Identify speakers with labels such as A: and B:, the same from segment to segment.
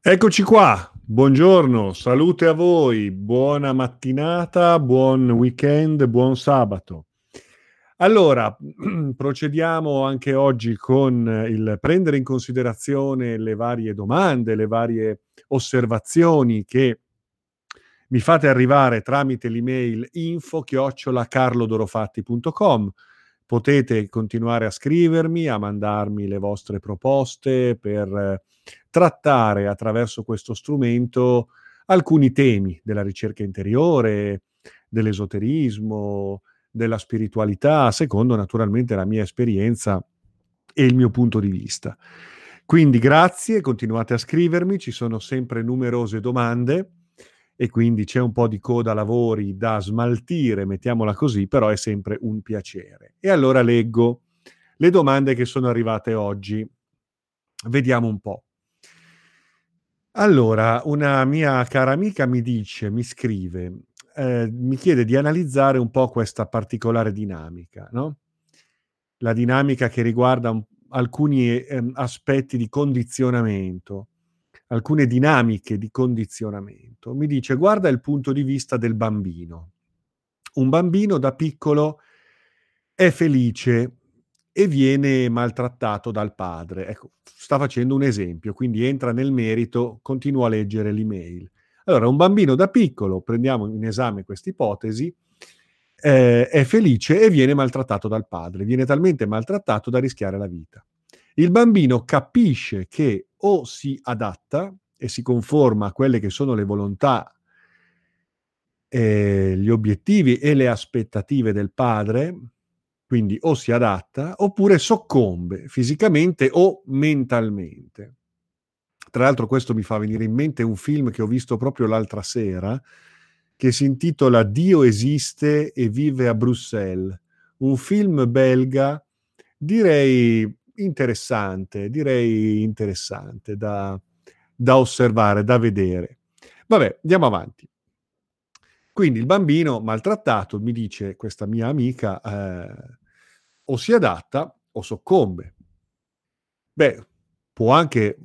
A: Eccoci qua, buongiorno, salute a voi, buona mattinata, buon weekend, buon sabato. Allora, procediamo anche oggi con il prendere in considerazione le varie domande, le varie osservazioni che mi fate arrivare tramite l'email info chiocciolacarlodorofatti.com potete continuare a scrivermi, a mandarmi le vostre proposte per eh, trattare attraverso questo strumento alcuni temi della ricerca interiore, dell'esoterismo, della spiritualità, secondo naturalmente la mia esperienza e il mio punto di vista. Quindi grazie, continuate a scrivermi, ci sono sempre numerose domande e quindi c'è un po' di coda lavori da smaltire, mettiamola così, però è sempre un piacere. E allora leggo le domande che sono arrivate oggi. Vediamo un po'. Allora, una mia cara amica mi dice, mi scrive, eh, mi chiede di analizzare un po' questa particolare dinamica, no? La dinamica che riguarda un, alcuni eh, aspetti di condizionamento alcune dinamiche di condizionamento. Mi dice, guarda il punto di vista del bambino. Un bambino da piccolo è felice e viene maltrattato dal padre. Ecco, sta facendo un esempio, quindi entra nel merito, continua a leggere l'email. Allora, un bambino da piccolo, prendiamo in esame questa ipotesi, eh, è felice e viene maltrattato dal padre, viene talmente maltrattato da rischiare la vita. Il bambino capisce che o si adatta e si conforma a quelle che sono le volontà, eh, gli obiettivi e le aspettative del padre, quindi o si adatta oppure soccombe fisicamente o mentalmente. Tra l'altro questo mi fa venire in mente un film che ho visto proprio l'altra sera, che si intitola Dio esiste e vive a Bruxelles, un film belga, direi interessante, direi interessante da, da osservare, da vedere. Vabbè, andiamo avanti. Quindi il bambino maltrattato, mi dice questa mia amica, eh, o si adatta o soccombe. Beh, può anche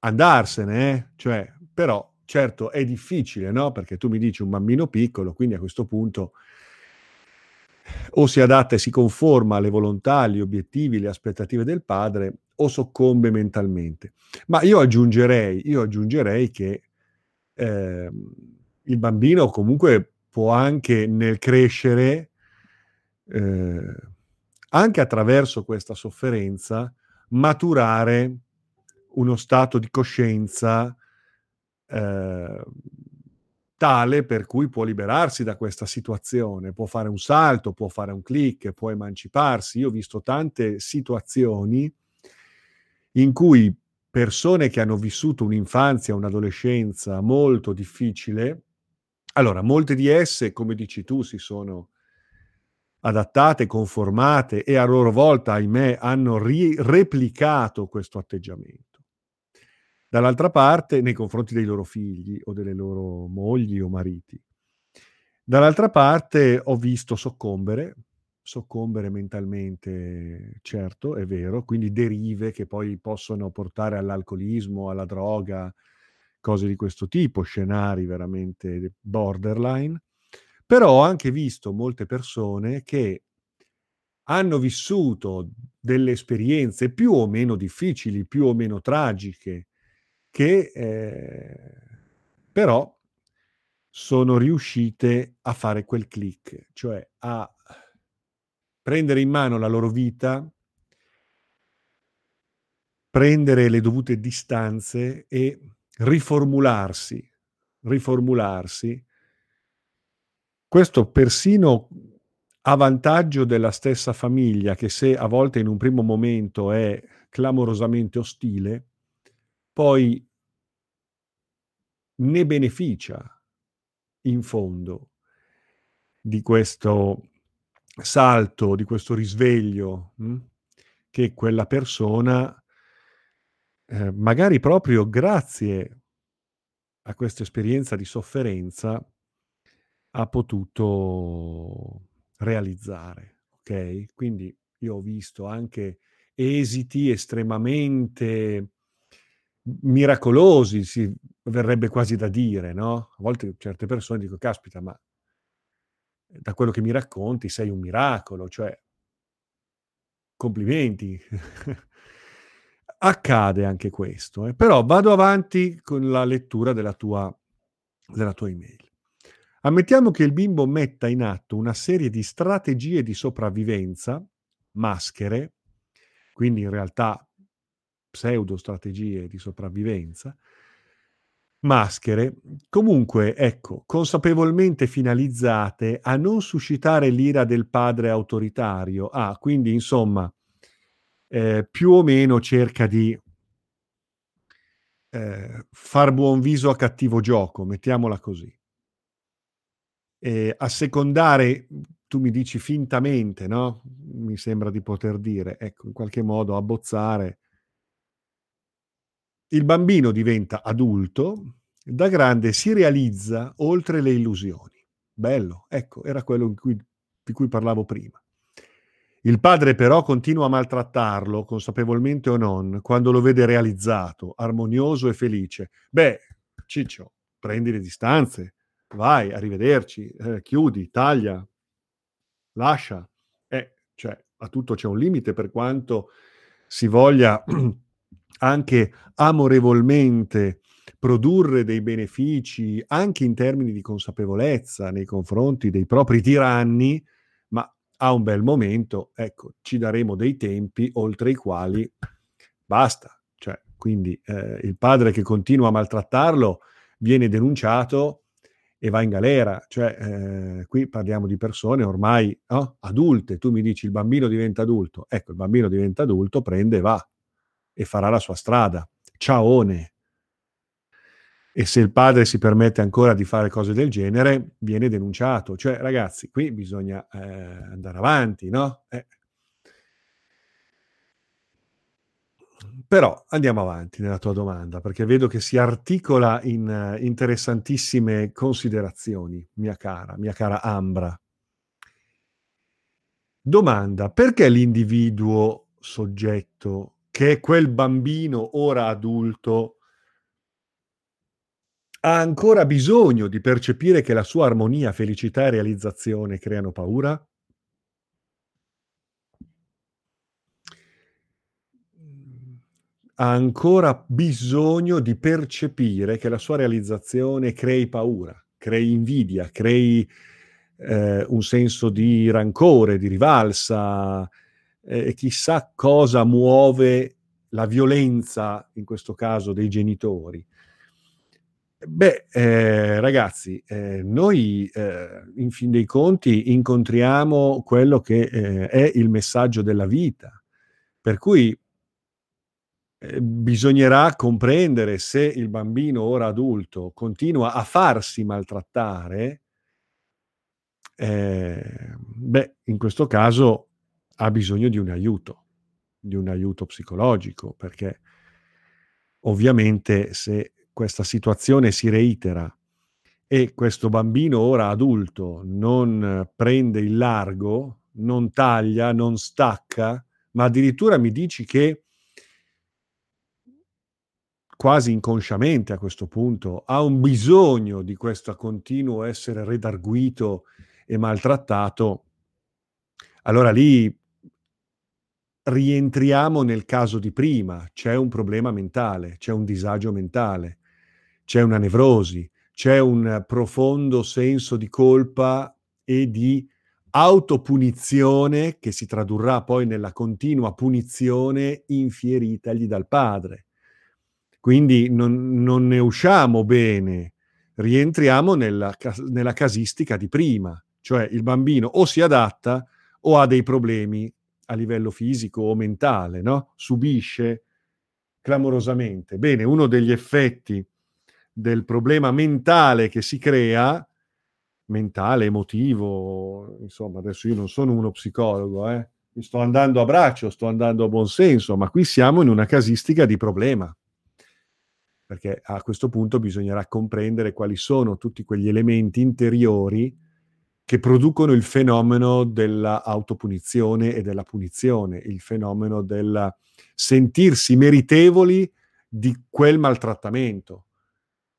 A: andarsene, eh? cioè, però certo è difficile, no? Perché tu mi dici un bambino piccolo, quindi a questo punto o si adatta e si conforma alle volontà, agli obiettivi, alle aspettative del padre, o soccombe mentalmente. Ma io aggiungerei, io aggiungerei che eh, il bambino comunque può anche nel crescere, eh, anche attraverso questa sofferenza, maturare uno stato di coscienza eh, tale per cui può liberarsi da questa situazione, può fare un salto, può fare un click, può emanciparsi. Io ho visto tante situazioni in cui persone che hanno vissuto un'infanzia, un'adolescenza molto difficile, allora molte di esse, come dici tu, si sono adattate, conformate e a loro volta, ahimè, hanno ri- replicato questo atteggiamento dall'altra parte nei confronti dei loro figli o delle loro mogli o mariti. Dall'altra parte ho visto soccombere, soccombere mentalmente, certo, è vero, quindi derive che poi possono portare all'alcolismo, alla droga, cose di questo tipo, scenari veramente borderline. Però ho anche visto molte persone che hanno vissuto delle esperienze più o meno difficili, più o meno tragiche, che eh, però sono riuscite a fare quel click, cioè a prendere in mano la loro vita, prendere le dovute distanze e riformularsi, riformularsi. Questo persino a vantaggio della stessa famiglia che se a volte in un primo momento è clamorosamente ostile, poi ne beneficia in fondo di questo salto, di questo risveglio mh? Hm, che quella persona, eh, magari proprio grazie a questa esperienza di sofferenza, ha potuto realizzare. Ok? Quindi io ho visto anche esiti estremamente miracolosi, si verrebbe quasi da dire, no? A volte certe persone dicono, caspita, ma da quello che mi racconti sei un miracolo, cioè complimenti. Accade anche questo, eh. però vado avanti con la lettura della tua, della tua email. Ammettiamo che il bimbo metta in atto una serie di strategie di sopravvivenza, maschere, quindi in realtà pseudo strategie di sopravvivenza, maschere, comunque, ecco, consapevolmente finalizzate a non suscitare l'ira del padre autoritario. Ah, quindi, insomma, eh, più o meno cerca di eh, far buon viso a cattivo gioco, mettiamola così. E assecondare, tu mi dici fintamente, no? Mi sembra di poter dire, ecco, in qualche modo abbozzare il bambino diventa adulto, da grande si realizza oltre le illusioni. Bello, ecco, era quello cui, di cui parlavo prima. Il padre però continua a maltrattarlo, consapevolmente o non, quando lo vede realizzato, armonioso e felice. Beh, Ciccio, prendi le distanze, vai, arrivederci, eh, chiudi, taglia, lascia. Eh, cioè, a tutto c'è un limite per quanto si voglia anche amorevolmente produrre dei benefici anche in termini di consapevolezza nei confronti dei propri tiranni, ma a un bel momento, ecco, ci daremo dei tempi oltre i quali basta. Cioè, quindi eh, il padre che continua a maltrattarlo viene denunciato e va in galera. Cioè, eh, qui parliamo di persone ormai no? adulte. Tu mi dici il bambino diventa adulto. Ecco, il bambino diventa adulto, prende e va e farà la sua strada. Ciaone. E se il padre si permette ancora di fare cose del genere, viene denunciato. Cioè, ragazzi, qui bisogna eh, andare avanti, no? Eh. Però andiamo avanti nella tua domanda, perché vedo che si articola in uh, interessantissime considerazioni, mia cara, mia cara Ambra. Domanda, perché l'individuo soggetto che quel bambino ora adulto ha ancora bisogno di percepire che la sua armonia, felicità e realizzazione creano paura? Ha ancora bisogno di percepire che la sua realizzazione crei paura, crei invidia, crei eh, un senso di rancore, di rivalsa, e chissà cosa muove la violenza, in questo caso, dei genitori. Beh, eh, ragazzi, eh, noi eh, in fin dei conti incontriamo quello che eh, è il messaggio della vita, per cui eh, bisognerà comprendere se il bambino ora adulto continua a farsi maltrattare, eh, beh, in questo caso ha bisogno di un aiuto, di un aiuto psicologico, perché ovviamente se questa situazione si reitera e questo bambino ora adulto non prende il largo, non taglia, non stacca, ma addirittura mi dici che quasi inconsciamente a questo punto ha un bisogno di questo continuo essere redarguito e maltrattato, allora lì rientriamo nel caso di prima, c'è un problema mentale, c'è un disagio mentale, c'è una nevrosi, c'è un profondo senso di colpa e di autopunizione che si tradurrà poi nella continua punizione infieritagli dal padre. Quindi non, non ne usciamo bene, rientriamo nella, nella casistica di prima, cioè il bambino o si adatta o ha dei problemi a livello fisico o mentale, no? subisce clamorosamente. Bene, uno degli effetti del problema mentale che si crea, mentale, emotivo, insomma, adesso io non sono uno psicologo, eh? sto andando a braccio, sto andando a buon senso, ma qui siamo in una casistica di problema, perché a questo punto bisognerà comprendere quali sono tutti quegli elementi interiori che producono il fenomeno dell'autopunizione e della punizione, il fenomeno del sentirsi meritevoli di quel maltrattamento.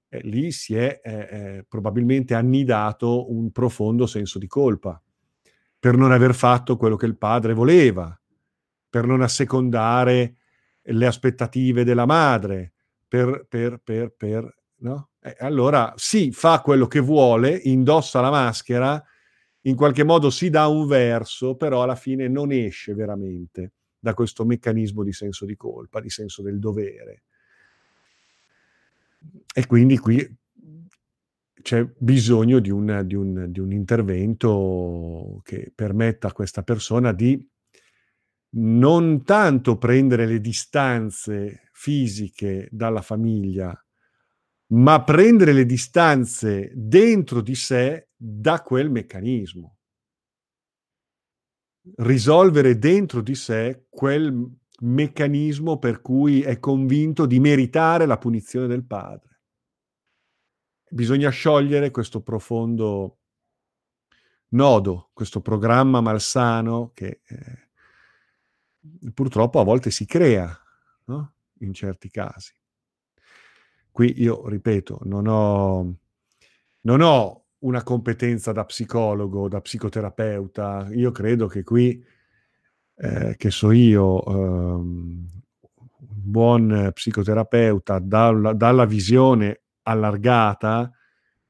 A: Eh, lì si è eh, eh, probabilmente annidato un profondo senso di colpa per non aver fatto quello che il padre voleva, per non assecondare le aspettative della madre, per, per, per, per no? Eh, allora sì, fa quello che vuole, indossa la maschera, in qualche modo si dà un verso, però alla fine non esce veramente da questo meccanismo di senso di colpa, di senso del dovere. E quindi qui c'è bisogno di un, di, un, di un, intervento che permetta a questa persona di non tanto prendere le distanze fisiche dalla famiglia, ma prendere le distanze dentro di sé da quel meccanismo. Risolvere dentro di sé quel meccanismo per cui è convinto di meritare la punizione del padre. Bisogna sciogliere questo profondo nodo, questo programma malsano che eh, purtroppo a volte si crea no? in certi casi. Qui io ripeto, non ho, non ho una competenza da psicologo, da psicoterapeuta, io credo che qui, eh, che so io, um, un buon psicoterapeuta dalla, dalla visione allargata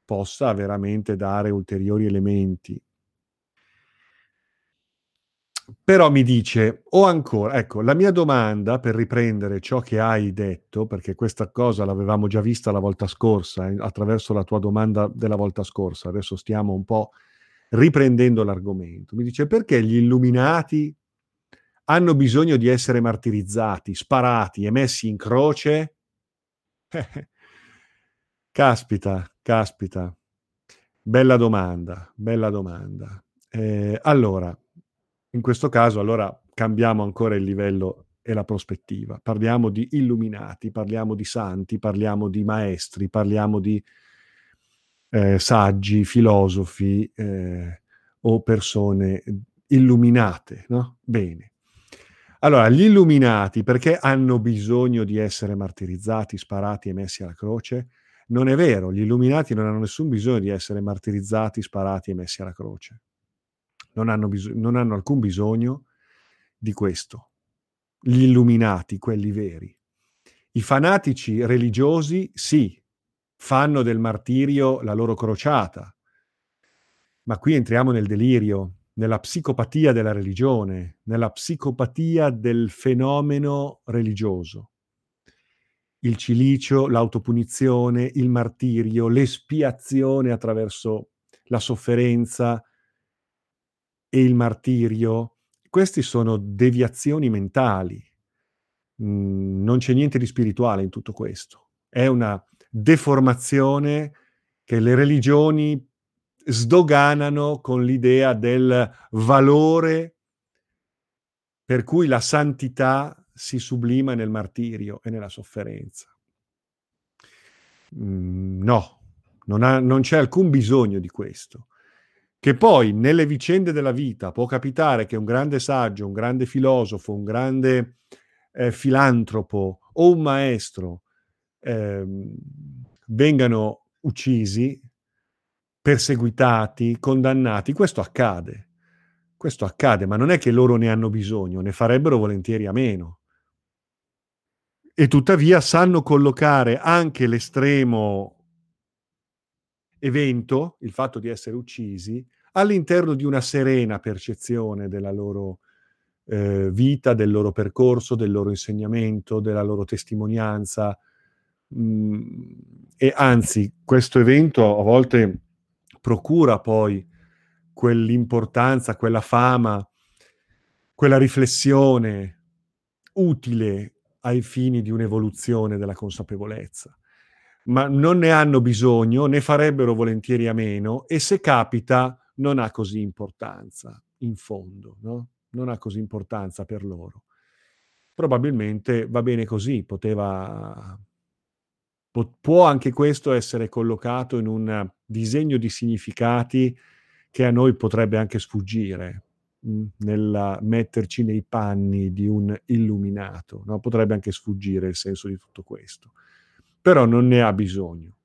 A: possa veramente dare ulteriori elementi. Però mi dice, o ancora, ecco, la mia domanda per riprendere ciò che hai detto, perché questa cosa l'avevamo già vista la volta scorsa, eh, attraverso la tua domanda della volta scorsa, adesso stiamo un po' riprendendo l'argomento. Mi dice, perché gli illuminati hanno bisogno di essere martirizzati, sparati e messi in croce? Caspita, caspita. Bella domanda, bella domanda. Eh, allora, in questo caso, allora cambiamo ancora il livello e la prospettiva. Parliamo di illuminati, parliamo di santi, parliamo di maestri, parliamo di eh, saggi, filosofi eh, o persone illuminate, no? Bene. Allora, gli illuminati perché hanno bisogno di essere martirizzati, sparati e messi alla croce? Non è vero, gli illuminati non hanno nessun bisogno di essere martirizzati, sparati e messi alla croce. Non hanno, bis- non hanno alcun bisogno di questo. Gli illuminati, quelli veri. I fanatici religiosi, sì, fanno del martirio la loro crociata, ma qui entriamo nel delirio, nella psicopatia della religione, nella psicopatia del fenomeno religioso il cilicio, l'autopunizione, il martirio, l'espiazione attraverso la sofferenza e il martirio, queste sono deviazioni mentali. Mm, non c'è niente di spirituale in tutto questo. È una deformazione che le religioni sdoganano con l'idea del valore per cui la santità si sublima nel martirio e nella sofferenza. Mm, no, non, ha, non c'è alcun bisogno di questo. Che poi nelle vicende della vita può capitare che un grande saggio, un grande filosofo, un grande eh, filantropo o un maestro eh, vengano uccisi, perseguitati, condannati. Questo accade. Questo accade, ma non è che loro ne hanno bisogno, ne farebbero volentieri a meno e tuttavia sanno collocare anche l'estremo evento, il fatto di essere uccisi, all'interno di una serena percezione della loro eh, vita, del loro percorso, del loro insegnamento, della loro testimonianza. Mm, e anzi, questo evento a volte procura poi quell'importanza, quella fama, quella riflessione utile ai fini di un'evoluzione della consapevolezza. Ma non ne hanno bisogno, ne farebbero volentieri a meno e se capita non ha così importanza, in fondo, no? non ha così importanza per loro. Probabilmente va bene così, poteva, po- può anche questo essere collocato in un disegno di significati che a noi potrebbe anche sfuggire. mh, nel metterci nei panni di un illuminato, no? potrebbe anche sfuggire il senso di tutto questo, però non ne ha bisogno,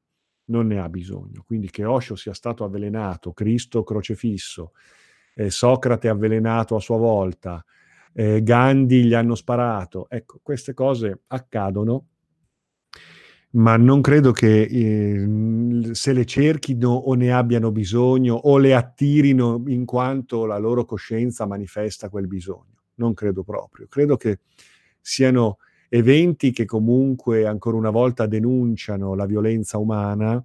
A: non ne ha bisogno, quindi che Osho sia stato avvelenato, Cristo crocefisso, eh, Socrate avvelenato a sua volta, eh, Gandhi gli hanno sparato, ecco, queste cose accadono ma non credo che eh, se le cerchino o ne abbiano bisogno o le attirino in quanto la loro coscienza manifesta quel bisogno. Non credo proprio. Credo che siano eventi che comunque ancora una volta denunciano la violenza umana,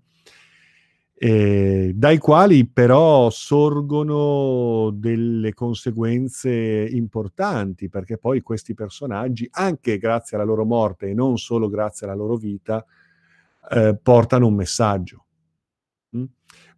A: eh, dai quali però sorgono delle conseguenze importanti, perché poi questi personaggi, anche grazie alla loro morte e non solo grazie alla loro vita, eh, portano un messaggio. Mm?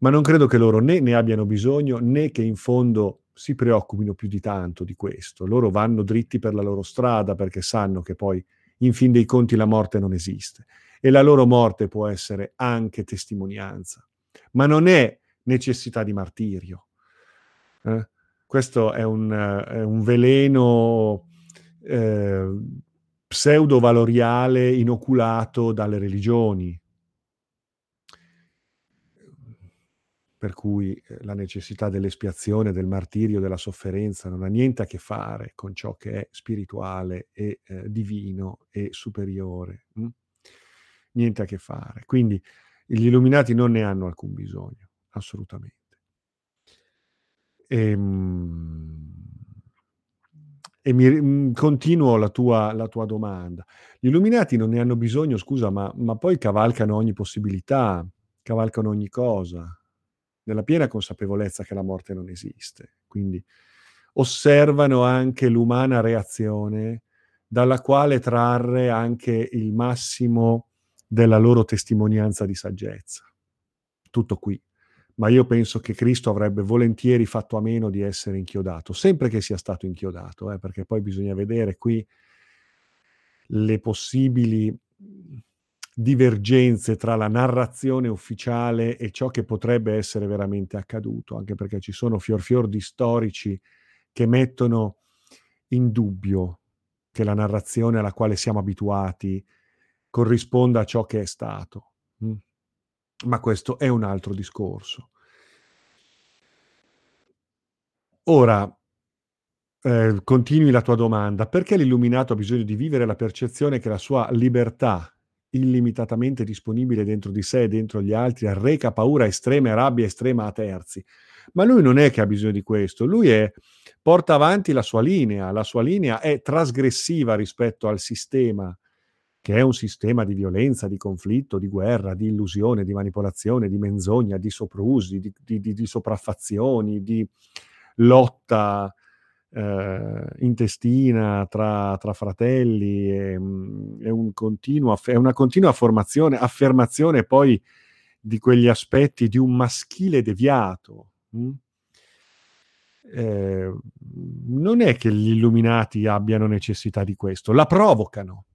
A: Ma non credo che loro né ne abbiano bisogno né che in fondo si preoccupino più di tanto di questo. Loro vanno dritti per la loro strada perché sanno che poi in fin dei conti la morte non esiste e la loro morte può essere anche testimonianza, ma non è necessità di martirio. Eh? Questo è un, è un veleno eh, pseudo-valoriale inoculato dalle religioni, per cui eh, la necessità dell'espiazione, del martirio, della sofferenza non ha niente a che fare con ciò che è spirituale e eh, divino e superiore. Hm? Niente a che fare. Quindi gli illuminati non ne hanno alcun bisogno, assolutamente. Ehm e mi, mm, continuo la tua, la tua, domanda. Gli illuminati non ne hanno bisogno, scusa, ma, ma poi cavalcano ogni possibilità, cavalcano ogni cosa, nella piena consapevolezza che la morte non esiste. Quindi osservano anche l'umana reazione dalla quale trarre anche il massimo della loro testimonianza di saggezza. Tutto qui ma io penso che Cristo avrebbe volentieri fatto a meno di essere inchiodato, sempre che sia stato inchiodato, eh, perché poi bisogna vedere qui le possibili divergenze tra la narrazione ufficiale e ciò che potrebbe essere veramente accaduto, anche perché ci sono fior fior di storici che mettono in dubbio che la narrazione alla quale siamo abituati corrisponda a ciò che è stato. Mm. Ma questo è un altro discorso. Ora, eh, continui la tua domanda. Perché l'illuminato ha bisogno di vivere la percezione che la sua libertà illimitatamente disponibile dentro di sé e dentro gli altri arreca paura estrema e rabbia estrema a terzi? Ma lui non è che ha bisogno di questo, lui è, porta avanti la sua linea, la sua linea è trasgressiva rispetto al sistema che è un sistema di violenza, di conflitto, di guerra, di illusione, di manipolazione, di menzogna, di soprusi, di, di, di, di sopraffazioni, di lotta eh, intestina tra, tra fratelli, è, è, un continuo, è, una continua formazione, affermazione poi di quegli aspetti di un maschile deviato. Hm? Eh, non è che gli illuminati abbiano necessità di questo, la provocano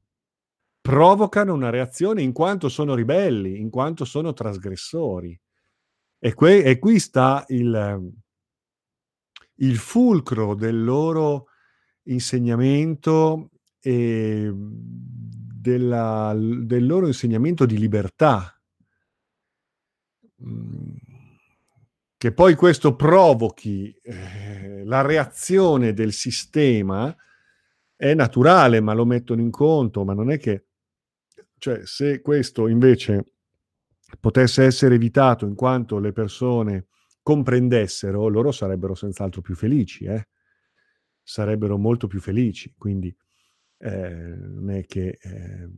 A: provocano una reazione in quanto sono ribelli, in quanto sono trasgressori. E, que- e qui sta il, il, fulcro del loro insegnamento e della, del loro insegnamento di libertà. Mm, che poi questo provochi eh, la reazione del sistema è naturale, ma lo mettono in conto, ma non è che cioè, se questo invece potesse essere evitato in quanto le persone comprendessero, loro sarebbero senz'altro più felici, eh? sarebbero molto più felici. Quindi eh, non è che eh,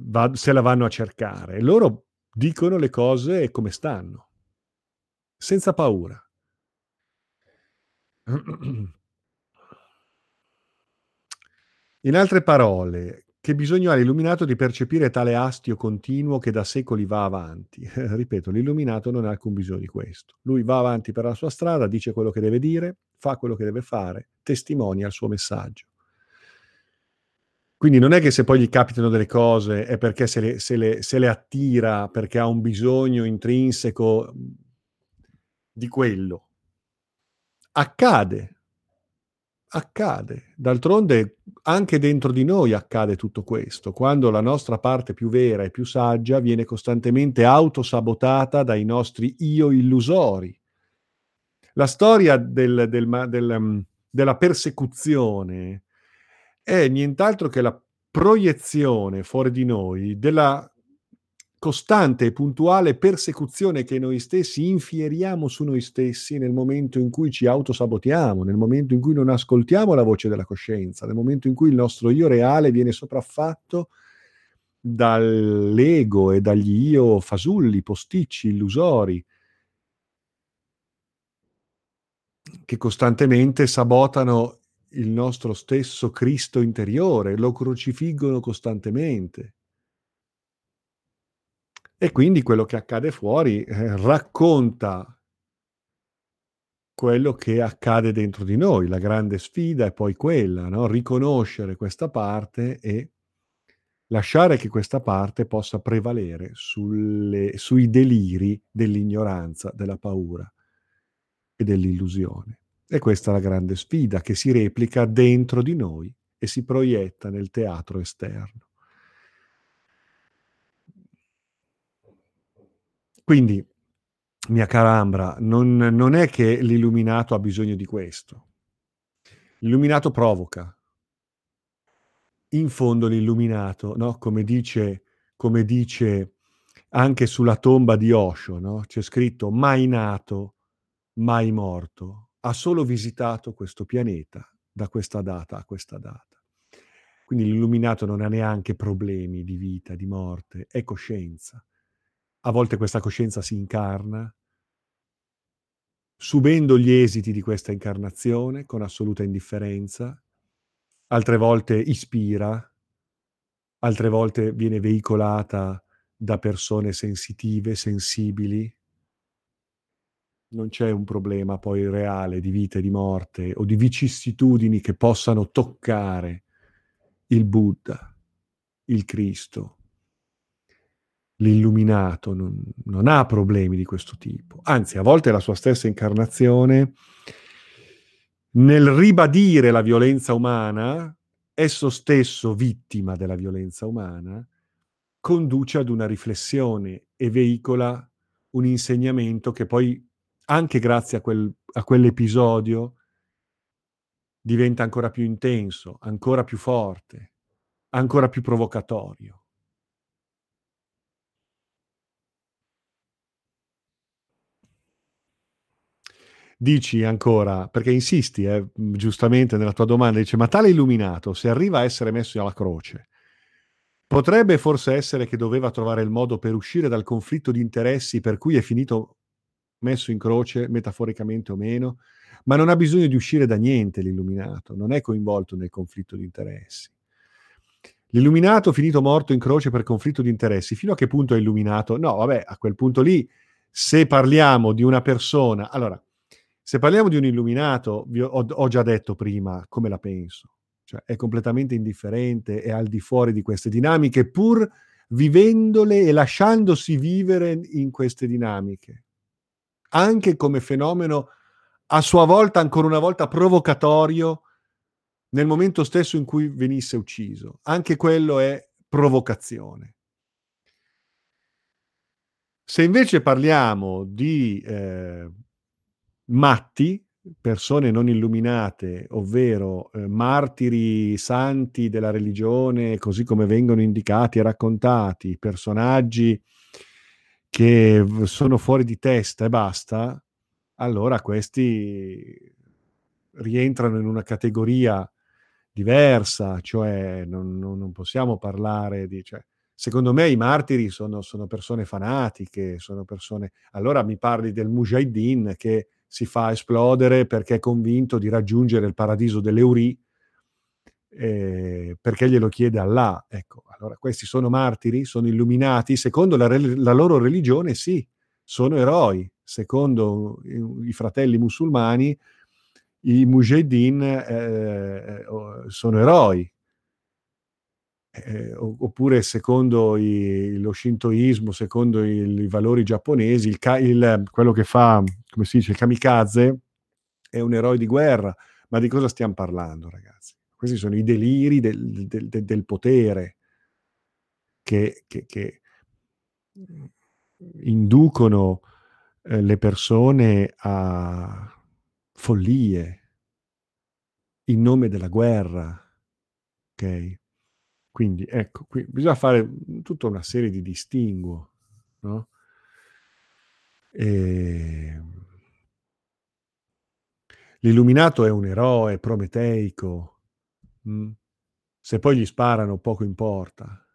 A: va, se la vanno a cercare. Loro dicono le cose come stanno, senza paura. In altre parole, che bisogno ha l'illuminato di percepire tale astio continuo che da secoli va avanti? Ripeto, l'illuminato non ha alcun bisogno di questo. Lui va avanti per la sua strada, dice quello che deve dire, fa quello che deve fare, testimonia il suo messaggio. Quindi non è che se poi gli capitano delle cose è perché se le, se le, se le attira, perché ha un bisogno intrinseco di quello. accade, accade. D'altronde anche dentro di noi accade tutto questo, quando la nostra parte più vera e più saggia viene costantemente autosabotata dai nostri io illusori. La storia del, del, del, mm, della persecuzione è nient'altro che la proiezione fuori di noi della costante e puntuale persecuzione che noi stessi infieriamo su noi stessi nel momento in cui ci autosabotiamo, nel momento in cui non ascoltiamo la voce della coscienza, nel momento in cui il nostro io reale viene sopraffatto dall'ego e dagli io fasulli, posticci, illusori, che costantemente sabotano il nostro stesso Cristo interiore, lo crocifiggono costantemente. E quindi quello che accade fuori eh, racconta quello che accade dentro di noi. La grande sfida è poi quella, no? riconoscere questa parte e lasciare che questa parte possa prevalere sulle, sui deliri dell'ignoranza, della paura e dell'illusione. E questa è la grande sfida che si replica dentro di noi e si proietta nel teatro esterno. Quindi, mia cara Ambra, non, non è che l'illuminato ha bisogno di questo. L'illuminato provoca. In fondo l'illuminato, no? come, dice, come dice anche sulla tomba di Osho, no? c'è scritto mai nato, mai morto, ha solo visitato questo pianeta da questa data a questa data. Quindi l'illuminato non ha neanche problemi di vita, di morte, è coscienza a volte questa coscienza si incarna, subendo gli esiti di questa incarnazione con assoluta indifferenza, altre volte ispira, altre volte viene veicolata da persone sensitive, sensibili. Non c'è un problema poi reale di vita e di morte o di vicissitudini che possano toccare il Buddha, il Cristo, l'illuminato non, non, ha problemi di questo tipo. Anzi, a volte la sua stessa incarnazione, nel ribadire la violenza umana, esso stesso vittima della violenza umana, conduce ad una riflessione e veicola un insegnamento che poi, anche grazie a, quel, a quell'episodio, diventa ancora più intenso, ancora più forte, ancora più provocatorio. Dici ancora, perché insisti eh, giustamente nella tua domanda, dice, ma tale illuminato, se arriva a essere messo alla croce, potrebbe forse essere che doveva trovare il modo per uscire dal conflitto di interessi per cui è finito messo in croce, metaforicamente o meno, ma non ha bisogno di uscire da niente l'illuminato, non è coinvolto nel conflitto di interessi. L'illuminato finito morto in croce per conflitto di interessi, fino a che punto è illuminato? No, vabbè, a quel punto lì, se parliamo di una persona, allora, se parliamo di un illuminato, vi ho, ho già detto prima come la penso, cioè è completamente indifferente, è al di fuori di queste dinamiche, pur vivendole e lasciandosi vivere in queste dinamiche, anche come fenomeno a sua volta, ancora una volta, provocatorio nel momento stesso in cui venisse ucciso. Anche quello è provocazione. Se invece parliamo di eh, matti, persone non illuminate, ovvero eh, martiri santi della religione, così come vengono indicati e raccontati, personaggi che sono fuori di testa e basta, allora questi rientrano in una categoria diversa, cioè non, non, non possiamo parlare di... Cioè, secondo me i martiri sono, sono, persone fanatiche, sono persone... Allora mi parli del Mujahideen che si fa esplodere perché è convinto di raggiungere il paradiso dell'Euri, eh, perché glielo chiede Allah. Ecco, allora questi sono martiri, sono illuminati, secondo la, la loro religione sì, sono eroi, secondo i, i fratelli musulmani i mujahideen eh, sono eroi, eh, oppure secondo i, lo shintoismo, secondo i, i valori giapponesi, il, il, quello che fa, come si dice, il kamikaze è un eroe di guerra, ma di cosa stiamo parlando, ragazzi? Questi sono i deliri del, del, del, del potere che, che, che, inducono eh, le persone a follie in nome della guerra. Ok? Quindi ecco, qui bisogna fare tutta una serie di distinguo, no? E... L'illuminato è un eroe prometeico. Mm? Se poi gli sparano, poco importa.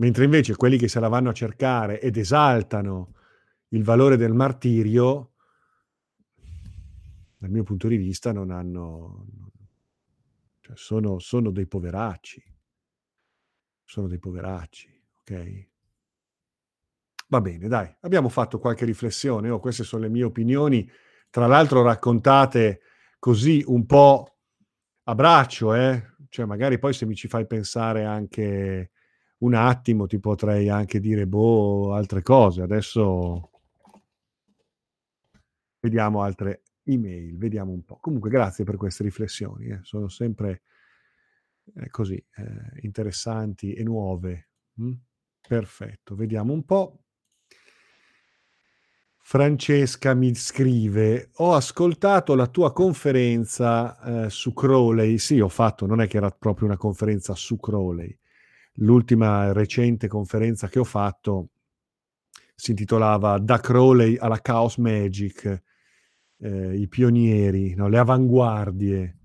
A: Mentre invece quelli che se la vanno a cercare ed esaltano il valore del martirio, dal mio punto di vista, non hanno. Cioè sono, sono dei poveracci. Sono dei poveracci, ok? Va bene, dai, abbiamo fatto qualche riflessione. Oh, queste sono le mie opinioni, tra l'altro raccontate così un po' a braccio, eh? Cioè, magari poi se mi ci fai pensare anche un attimo, ti potrei anche dire, boh, altre cose. Adesso vediamo altre email, vediamo un po'. Comunque, grazie per queste riflessioni, eh? sono sempre eh, così eh, interessanti e nuove. Mm? Perfetto, vediamo un po'. Francesca mi scrive: Ho ascoltato la tua conferenza eh, su Crowley. Sì, ho fatto, non è che era proprio una conferenza su Crowley. L'ultima recente conferenza che ho fatto si intitolava Da Crowley alla Chaos Magic, eh, i pionieri, no? le avanguardie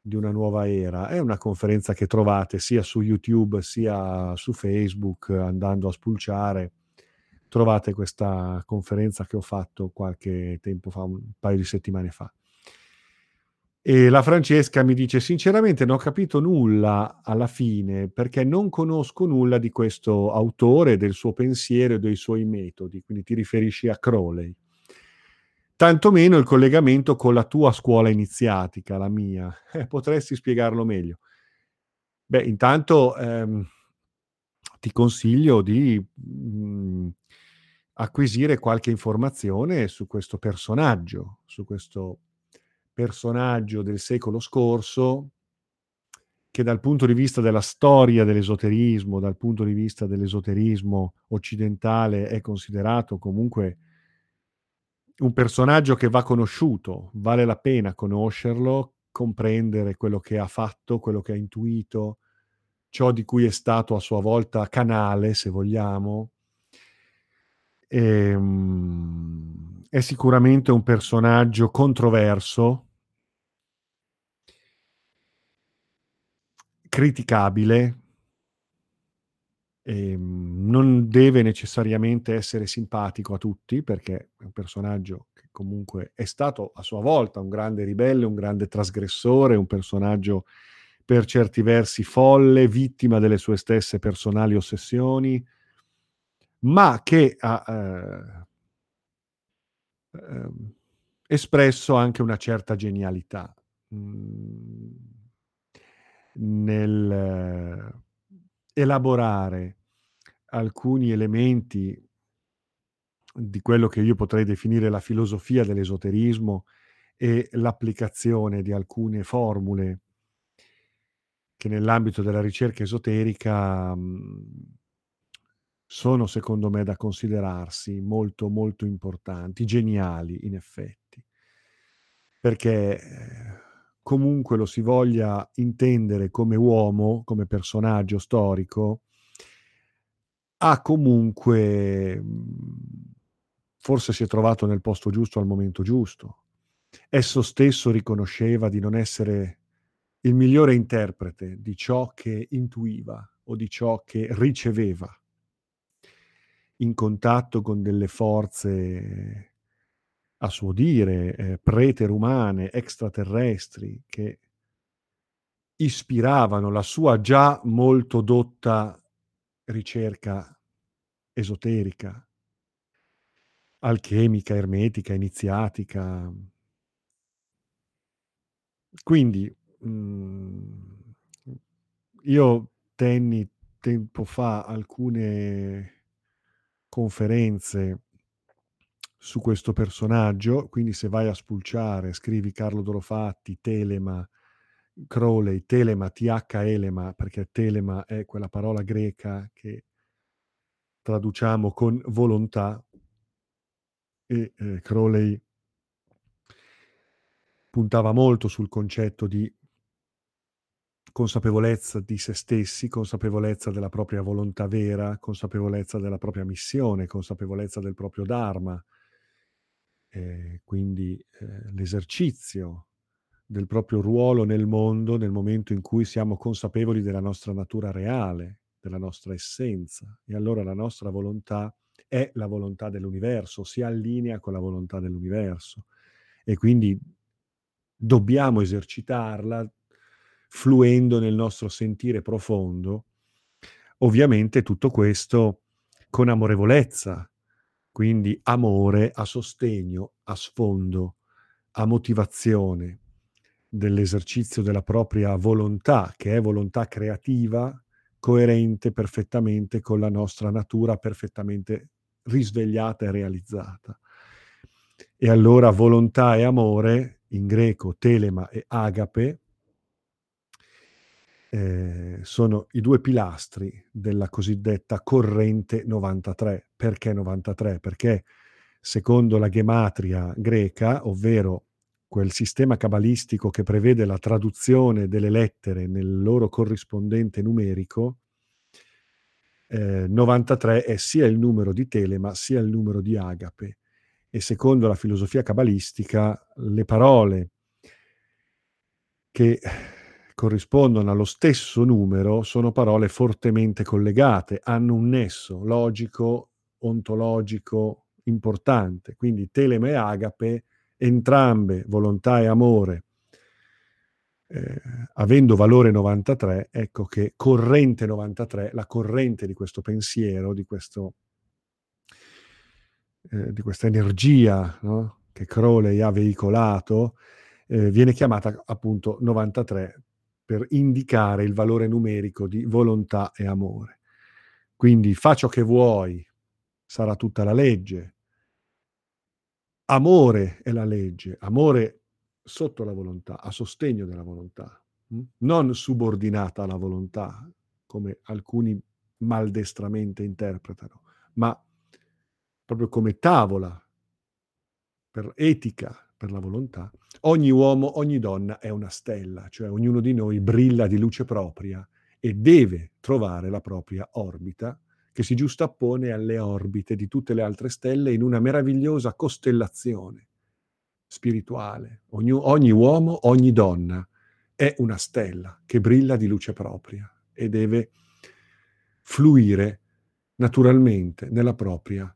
A: di una nuova era. È una conferenza che trovate sia su YouTube sia su Facebook andando a spulciare trovate questa conferenza che ho fatto qualche tempo fa, un paio di settimane fa. E la Francesca mi dice: Sinceramente, non ho capito nulla alla fine perché non conosco nulla di questo autore, del suo pensiero e dei suoi metodi. Quindi ti riferisci a Crowley. Tantomeno il collegamento con la tua scuola iniziatica, la mia. Eh, potresti spiegarlo meglio. Beh, intanto ehm, ti consiglio di mh, mm, acquisire qualche informazione su questo personaggio, su questo personaggio del secolo scorso che dal punto di vista della storia dell'esoterismo, dal punto di vista dell'esoterismo occidentale è considerato comunque un personaggio che va conosciuto, vale la pena conoscerlo, comprendere quello che ha fatto, quello che ha intuito, ciò di cui è stato a sua volta canale, se vogliamo, Ehm, è sicuramente un personaggio controverso, criticabile, ehm, non deve necessariamente essere simpatico a tutti perché è un personaggio che comunque è stato a sua volta un grande ribelle, un grande trasgressore, un personaggio per certi versi folle, vittima delle sue stesse personali ossessioni, ma che ha eh, eh, espresso anche una certa genialità. Mm, nel eh, elaborare alcuni elementi di quello che io potrei definire la filosofia dell'esoterismo e l'applicazione di alcune formule che nell'ambito della ricerca esoterica mm, sono secondo me da considerarsi molto molto importanti, geniali in effetti, perché eh, comunque lo si voglia intendere come uomo, come personaggio storico, ha comunque mhmm, forse si è trovato nel posto giusto al momento giusto. Esso stesso riconosceva di non essere il migliore interprete di ciò che intuiva o di ciò che riceveva in contatto con delle forze a suo dire eh, preterumane, extraterrestri, che ispiravano la sua già molto dotta ricerca esoterica, alchemica, ermetica, iniziatica. Quindi mh, mm, io tenni tempo fa alcune conferenze su questo personaggio, quindi se vai a spulciare, scrivi Carlo Dorofatti, Telema, Crowley, Telema, TH Elema, perché Telema è quella parola greca che traduciamo con volontà e eh, Crowley puntava molto sul concetto di consapevolezza di se stessi, consapevolezza della propria volontà vera, consapevolezza della propria missione, consapevolezza del proprio Dharma, eh, quindi eh, l'esercizio del proprio ruolo nel mondo nel momento in cui siamo consapevoli della nostra natura reale, della nostra essenza. E allora la nostra volontà è la volontà dell'universo, si allinea con la volontà dell'universo. E quindi dobbiamo esercitarla fluendo nel nostro sentire profondo. Ovviamente tutto questo con amorevolezza, quindi amore a sostegno, a sfondo, a motivazione dell'esercizio della propria volontà, che è volontà creativa, coerente perfettamente con la nostra natura perfettamente risvegliata e realizzata. E allora volontà e amore, in greco telema e agape, eh, sono i due pilastri della cosiddetta corrente 93. Perché 93? Perché secondo la gematria greca, ovvero quel sistema cabalistico che prevede la traduzione delle lettere nel loro corrispondente numerico, eh, 93 è sia il numero di Telema sia il numero di Agape. E secondo la filosofia cabalistica, le parole che corrispondono allo stesso numero sono parole fortemente collegate, hanno un nesso logico, ontologico importante. Quindi telema e agape, entrambe volontà e amore, eh, avendo valore 93, ecco che corrente 93, la corrente di questo pensiero, di, questo, eh, di questa energia no? che Crowley ha veicolato, eh, viene chiamata appunto 93 per indicare il valore numerico di volontà e amore. Quindi fa ciò che vuoi, sarà tutta la legge. Amore è la legge, amore sotto la volontà, a sostegno della volontà, hm? non subordinata alla volontà, come alcuni maldestramente interpretano, ma proprio come tavola per etica per la volontà, ogni uomo, ogni donna è una stella, cioè ognuno di noi brilla di luce propria e deve trovare la propria orbita che si giustappone alle orbite di tutte le altre stelle in una meravigliosa costellazione spirituale. Ogni, ogni uomo, ogni donna è una stella che brilla di luce propria e deve fluire naturalmente nella propria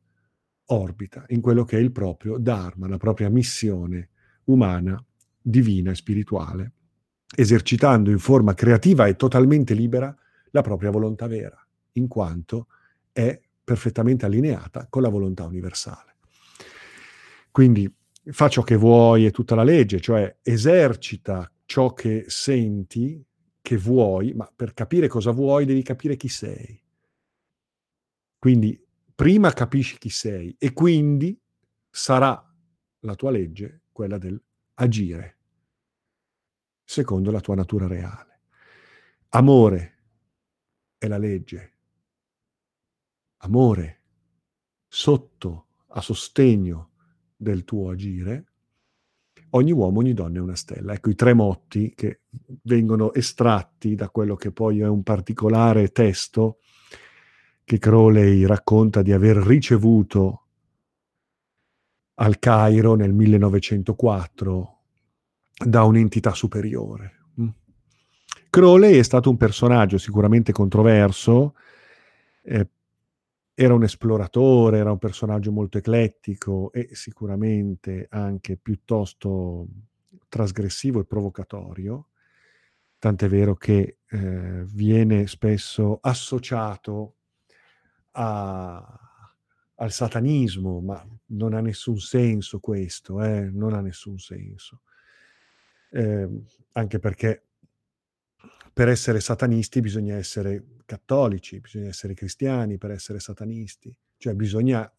A: orbita in quello che è il proprio Dharma, la propria missione umana, divina e spirituale, esercitando in forma creativa e totalmente libera la propria volontà vera, in quanto è perfettamente allineata con la volontà universale. Quindi fa ciò che vuoi è tutta la legge, cioè esercita ciò che senti, che vuoi, ma per capire cosa vuoi devi capire chi sei. Quindi prima capisci chi sei e quindi sarà la tua legge quella del agire secondo la tua natura reale. Amore è la legge. Amore sotto, a sostegno del tuo agire. Ogni uomo, ogni donna è una stella. Ecco i tre motti che vengono estratti da quello che poi è un particolare testo che Crowley racconta di aver ricevuto al Cairo nel 1904 da un'entità superiore. Mm. Crowley è stato un personaggio sicuramente controverso, eh, era un esploratore, era un personaggio molto eclettico e sicuramente anche piuttosto trasgressivo e provocatorio, tant'è vero che eh, viene spesso associato a, al satanismo, ma non ha nessun senso questo, eh? non ha nessun senso. Eh, anche perché per essere satanisti bisogna essere cattolici, bisogna essere cristiani per essere satanisti, cioè bisogna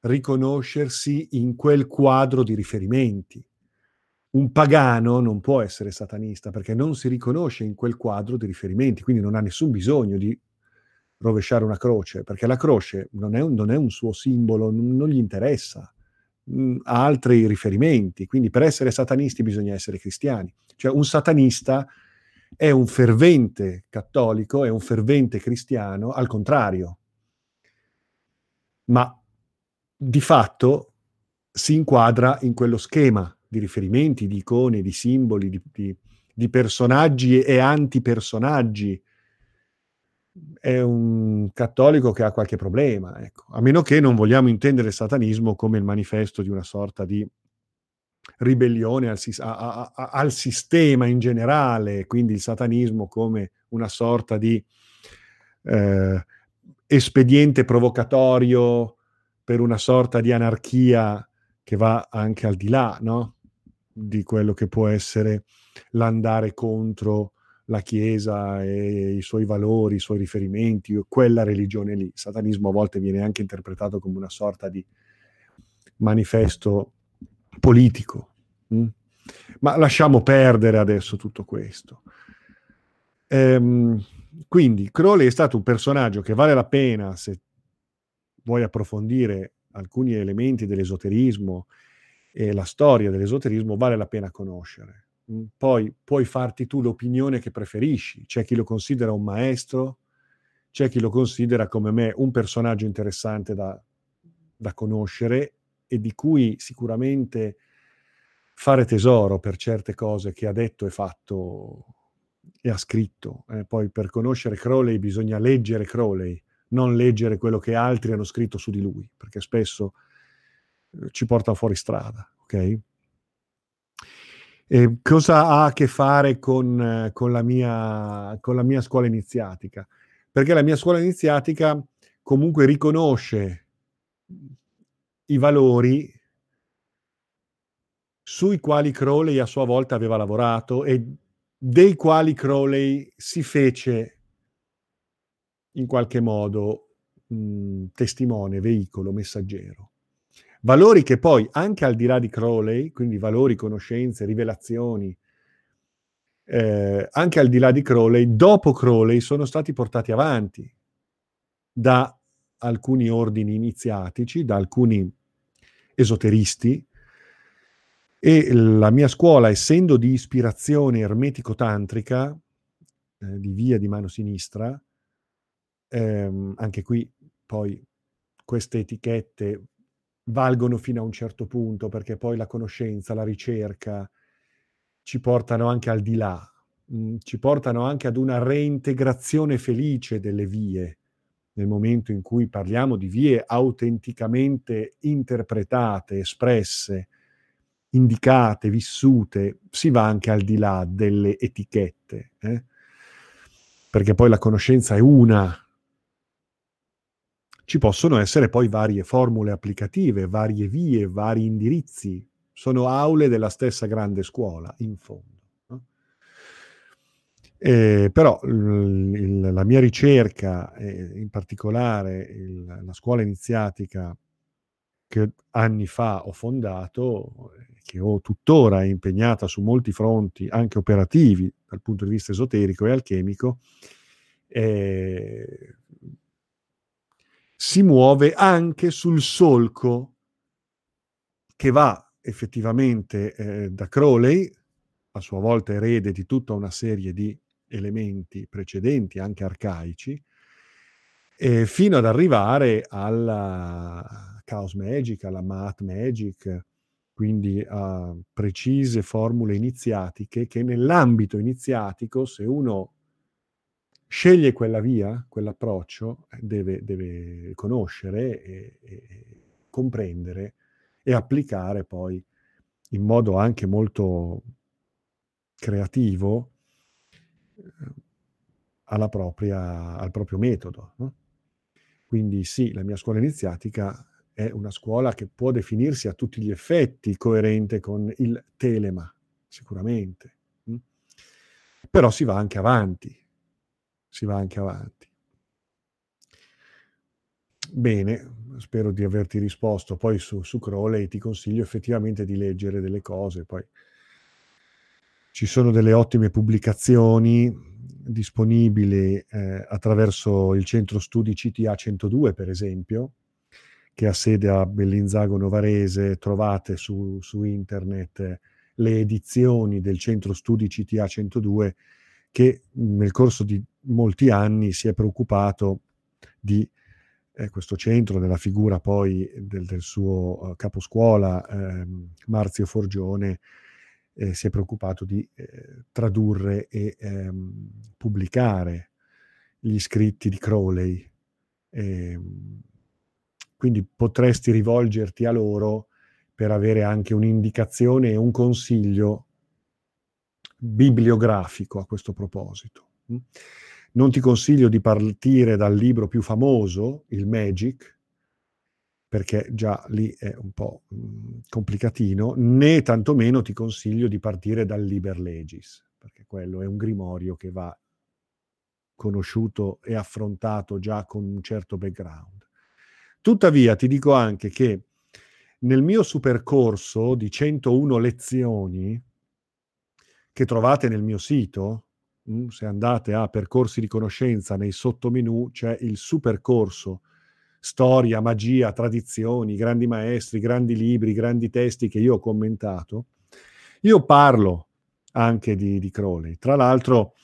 A: riconoscersi in quel quadro di riferimenti. Un pagano non può essere satanista perché non si riconosce in quel quadro di riferimenti, quindi non ha nessun bisogno di rovesciare una croce, perché la croce non è un, non è un suo simbolo, non, non gli interessa, mh, mm, ha altri riferimenti, quindi per essere satanisti bisogna essere cristiani. Cioè un satanista è un fervente cattolico, è un fervente cristiano, al contrario, ma di fatto si inquadra in quello schema di riferimenti, di icone, di simboli, di, di, di personaggi e antipersonaggi. È un cattolico che ha qualche problema, ecco. a meno che non vogliamo intendere il satanismo come il manifesto di una sorta di ribellione al, a, a, al, sistema in generale, quindi il satanismo come una sorta di eh, espediente provocatorio per una sorta di anarchia che va anche al di là no? di quello che può essere l'andare contro la Chiesa e i suoi valori, i suoi riferimenti, quella religione lì. Il satanismo a volte viene anche interpretato come una sorta di manifesto politico. Mm? Ma lasciamo perdere adesso tutto questo. Ehm, quindi Crowley è stato un personaggio che vale la pena, se vuoi approfondire alcuni elementi dell'esoterismo e la storia dell'esoterismo, vale la pena conoscere. Mm? Poi puoi farti tu l'opinione che preferisci. C'è chi lo considera un maestro, c'è chi lo considera come me un personaggio interessante da, da conoscere e di cui sicuramente fare tesoro per certe cose che ha detto e fatto e ha scritto. Eh, poi per conoscere Crowley bisogna leggere Crowley, non leggere quello che altri hanno scritto su di lui, perché spesso eh, ci porta fuori strada, ok? E cosa ha a che fare con, eh, con, la mia, con la mia scuola iniziatica? Perché la mia scuola iniziatica comunque riconosce i valori sui quali Crowley a sua volta aveva lavorato e dei quali Crowley si fece in qualche modo mh, testimone, veicolo, messaggero. Valori che poi, anche al di là di Crowley, quindi valori, conoscenze, rivelazioni, eh, anche al di là di Crowley, dopo Crowley sono stati portati avanti da alcuni ordini iniziatici, da alcuni esoteristi, e la mia scuola, essendo di ispirazione ermetico-tantrica, eh, di via di mano sinistra, ehm, anche qui poi queste etichette valgono fino a un certo punto, perché poi la conoscenza, la ricerca ci portano anche al di là, mm, ci portano anche ad una reintegrazione felice delle vie, nel momento in cui parliamo di vie autenticamente interpretate, espresse, indicate, vissute, si va anche al di là delle etichette, eh? perché poi la conoscenza è una. Ci possono essere poi varie formule applicative, varie vie, vari indirizzi, sono aule della stessa grande scuola, in fondo. Eh, però il, il, la mia ricerca, eh, in particolare il, la scuola iniziatica che anni fa ho fondato, che ho tuttora impegnata su molti fronti, anche operativi dal punto di vista esoterico e alchemico, eh, si muove anche sul solco che va effettivamente eh, da Crowley, a sua volta erede di tutta una serie di elementi precedenti, anche arcaici, eh, fino ad arrivare alla Chaos Magic, alla Math Magic, quindi a precise formule iniziatiche che nell'ambito iniziatico, se uno sceglie quella via, quell'approccio, eh, deve, deve conoscere e, e, comprendere e applicare poi in modo anche molto creativo eh, propria, al proprio metodo. No? Quindi sì, la mia scuola iniziatica è una scuola che può definirsi a tutti gli effetti coerente con il telema, sicuramente. Mm? Però si va anche avanti, si va anche avanti. Bene, spero di averti risposto. Poi su, su Crowley ti consiglio effettivamente di leggere delle cose. Poi ci sono delle ottime pubblicazioni disponibili eh, attraverso il centro studi CTA 102, per esempio, che ha sede a Bellinzago Novarese. Trovate su, su internet le edizioni del centro studi CTA 102 che nel corso di molti anni si è preoccupato di eh, questo centro, nella figura poi del, del suo uh, caposcuola eh, Marzio Forgione, eh, si è preoccupato di eh, tradurre e ehm, pubblicare gli scritti di Crowley. Ehm, quindi potresti rivolgerti a loro per avere anche un'indicazione e un consiglio bibliografico a questo proposito. Non ti consiglio di partire dal libro più famoso, il Magic, perché già lì è un po' mm, complicatino, né tantomeno ti consiglio di partire dal Liber Legis, perché quello è un grimorio che va conosciuto e affrontato già con un certo background. Tuttavia ti dico anche che nel mio supercorso di 101 lezioni, che trovate nel mio sito, mm, se andate a percorsi di conoscenza nei sottomenu c'è il supercorso storia, magia, tradizioni, grandi maestri, grandi libri, grandi testi che io ho commentato. Io parlo anche di, di Crowley. Tra l'altro,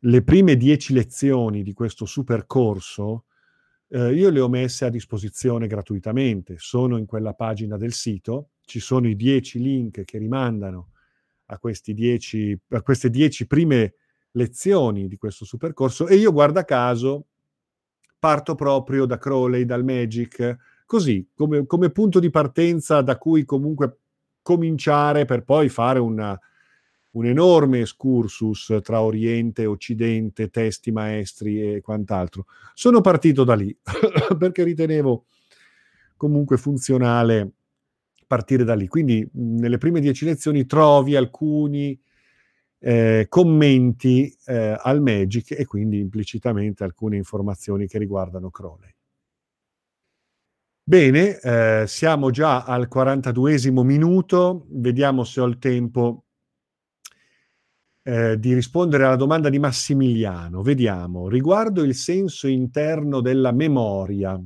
A: le prime dieci lezioni di questo supercorso eh, io le ho messe a disposizione gratuitamente. Sono in quella pagina del sito, ci sono i dieci link che rimandano a, dieci, a queste dieci prime lezioni di questo supercorso e io guarda caso parto proprio da Crowley, dal Magic, così come, come punto di partenza da cui comunque cominciare per poi fare una, un enorme excursus tra Oriente Occidente, testi maestri e quant'altro. Sono partito da lì perché ritenevo comunque funzionale partire da lì. Quindi nelle prime dieci lezioni trovi alcuni eh, commenti eh, al Magic e quindi implicitamente alcune informazioni che riguardano Crowley. Bene, eh, siamo già al 42esimo minuto, vediamo se ho il tempo eh, di rispondere alla domanda di Massimiliano. Vediamo, riguardo il senso interno della memoria,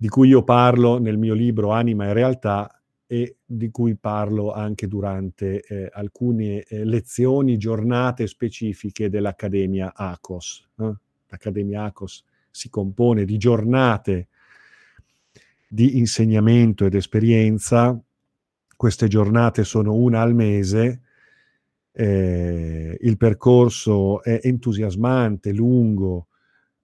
A: di cui io parlo nel mio libro Anima e Realtà e di cui parlo anche durante eh, alcune eh, lezioni, giornate specifiche dell'Accademia ACOS. Eh? L'Accademia ACOS si compone di giornate di insegnamento ed esperienza. Queste giornate sono una al mese. Eh, il percorso è entusiasmante, lungo,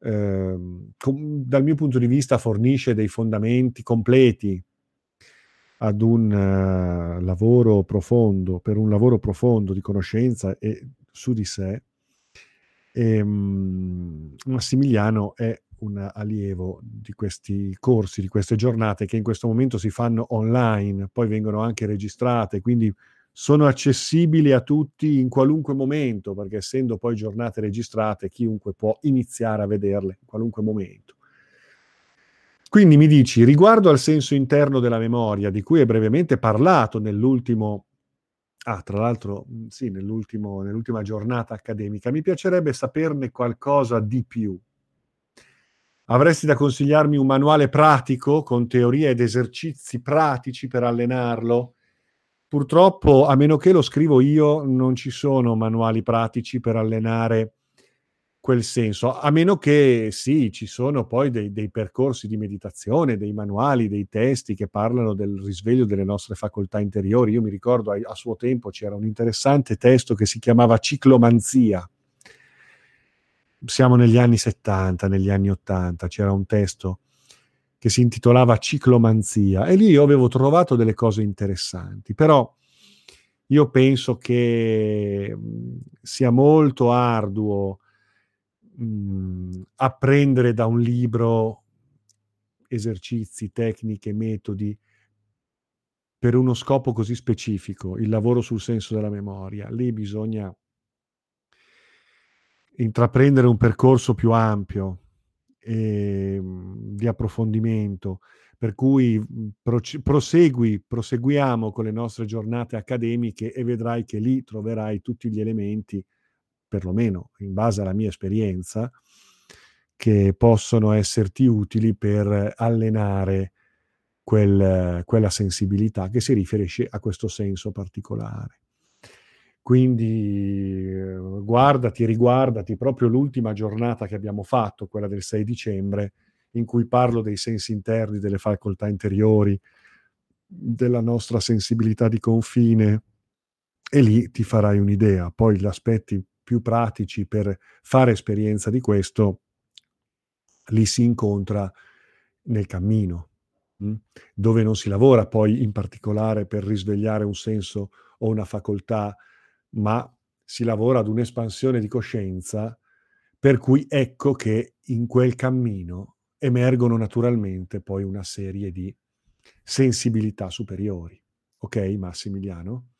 A: Ehm, com- dal mio punto di vista fornisce dei fondamenti completi ad un uh, lavoro profondo, per un lavoro profondo di conoscenza e su di sé. E, um, Massimiliano è un allievo di questi corsi, di queste giornate che in questo momento si fanno online, poi vengono anche registrate, quindi sono accessibili a tutti in qualunque momento, perché essendo poi giornate registrate, chiunque può iniziare a vederle in qualunque momento. Quindi mi dici, riguardo al senso interno della memoria, di cui hai brevemente parlato nell'ultimo, ah, tra l'altro, mm, sì, nell'ultima giornata accademica, mi piacerebbe saperne qualcosa di più. Avresti da consigliarmi un manuale pratico con teorie ed esercizi pratici per allenarlo? Purtroppo, a meno che lo scrivo io, non ci sono manuali pratici per allenare quel senso, a meno che sì, ci sono poi dei, dei, percorsi di meditazione, dei manuali, dei testi che parlano del risveglio delle nostre facoltà interiori. Io mi ricordo a, a suo tempo c'era un interessante testo che si chiamava Ciclomanzia. Siamo negli anni 70, negli anni 80, c'era un testo che si intitolava Ciclomanzia e lì io avevo trovato delle cose interessanti, però io penso che sia molto arduo mh, apprendere da un libro esercizi, tecniche, metodi per uno scopo così specifico, il lavoro sul senso della memoria. Lì bisogna intraprendere un percorso più ampio eh, di approfondimento, per cui prosegui, proseguiamo con le nostre giornate accademiche e vedrai che lì troverai tutti gli elementi, perlomeno in base alla mia esperienza, che possono esserti utili per allenare quel, quella sensibilità che si riferisce a questo senso particolare. Quindi guardati, riguardati proprio l'ultima giornata che abbiamo fatto, quella del 6 dicembre, in cui parlo dei sensi interni, delle facoltà interiori, della nostra sensibilità di confine, e lì ti farai un'idea. Poi gli aspetti più pratici per fare esperienza di questo, li si incontra nel cammino, mh? dove non si lavora poi in particolare per risvegliare un senso o una facoltà, ma si lavora ad un'espansione di coscienza, per cui ecco che in quel cammino emergono naturalmente poi una serie di sensibilità superiori. Ok, Massimiliano?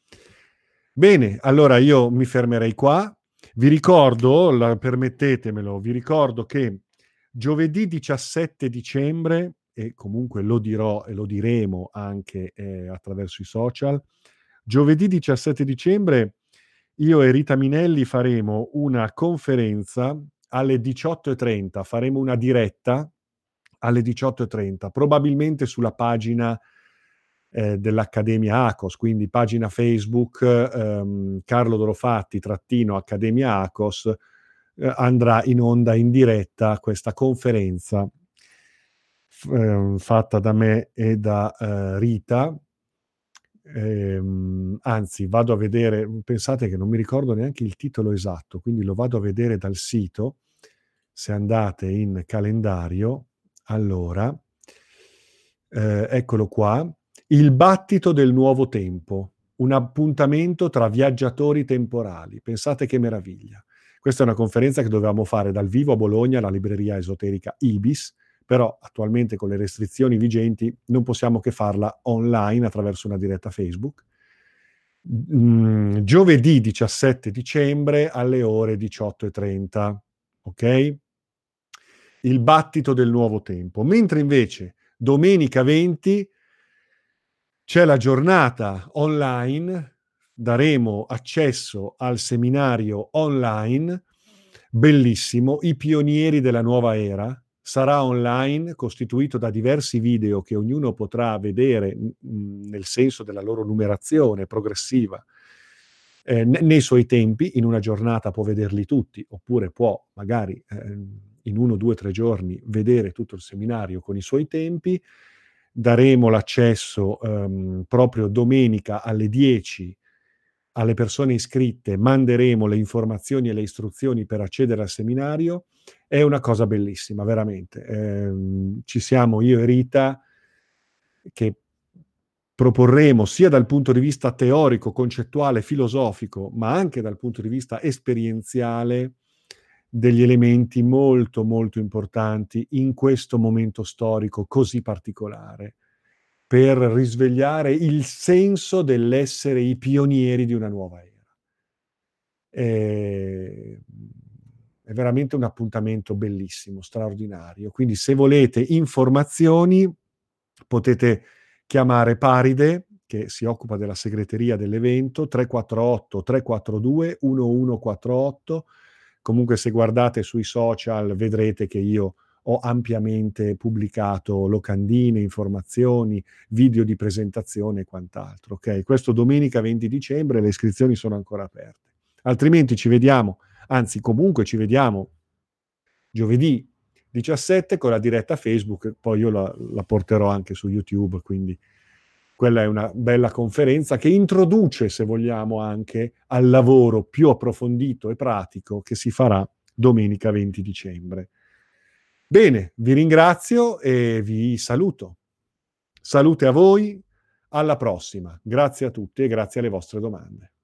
A: Bene, allora io mi fermerei qua. Vi ricordo, la, permettetemelo, vi ricordo che giovedì 17 dicembre, e comunque lo dirò e lo diremo anche eh, attraverso i social, giovedì 17 dicembre io e Rita Minelli faremo una conferenza alle 18.30, faremo una diretta alle 18.30, probabilmente sulla pagina eh, dell'Accademia ACOS, quindi pagina Facebook ehm, Carlo Dorofatti, trattino Accademia ACOS, eh, andrà in onda in diretta questa conferenza ehm, fatta da me e da eh, Rita. Ehm, anzi, vado a vedere, pensate che non mi ricordo neanche il titolo esatto, quindi lo vado a vedere dal sito. Se andate in calendario, allora, eh, eccolo qua, il battito del nuovo tempo, un appuntamento tra viaggiatori temporali. Pensate che meraviglia. Questa è una conferenza che dovevamo fare dal vivo a Bologna, alla libreria esoterica Ibis, però attualmente con le restrizioni vigenti non possiamo che farla online attraverso una diretta Facebook. Mm, giovedì 17 dicembre alle ore 18.30, ok? il battito del nuovo tempo. Mentre invece domenica 20 c'è la giornata online, daremo accesso al seminario online, bellissimo, i pionieri della nuova era. Sarà online, costituito da diversi video che ognuno potrà vedere nel senso della loro numerazione progressiva eh, nei suoi tempi, in una giornata può vederli tutti, oppure può magari eh, in uno, due, tre giorni vedere tutto il seminario con i suoi tempi. Daremo l'accesso um, proprio domenica alle 10 alle persone iscritte, manderemo le informazioni e le istruzioni per accedere al seminario. È una cosa bellissima, veramente. Eh, ci siamo io e Rita che proporremo sia dal punto di vista teorico, concettuale, filosofico, ma anche dal punto di vista esperienziale degli elementi molto molto importanti in questo momento storico così particolare per risvegliare il senso dell'essere i pionieri di una nuova era. È, è veramente un appuntamento bellissimo, straordinario. Quindi se volete informazioni potete chiamare Paride che si occupa della segreteria dell'evento 348 342 1148 Comunque se guardate sui social vedrete che io ho ampiamente pubblicato locandine, informazioni, video di presentazione e quant'altro. Ok, questo domenica 20 dicembre le iscrizioni sono ancora aperte. Altrimenti ci vediamo, anzi comunque ci vediamo giovedì 17 con la diretta Facebook, poi io la, la porterò anche su YouTube, quindi quella è una bella conferenza che introduce, se vogliamo, anche al lavoro più approfondito e pratico che si farà domenica 20 dicembre. Bene, vi ringrazio e vi saluto. Salute a voi, alla prossima. Grazie a tutti e grazie alle vostre domande.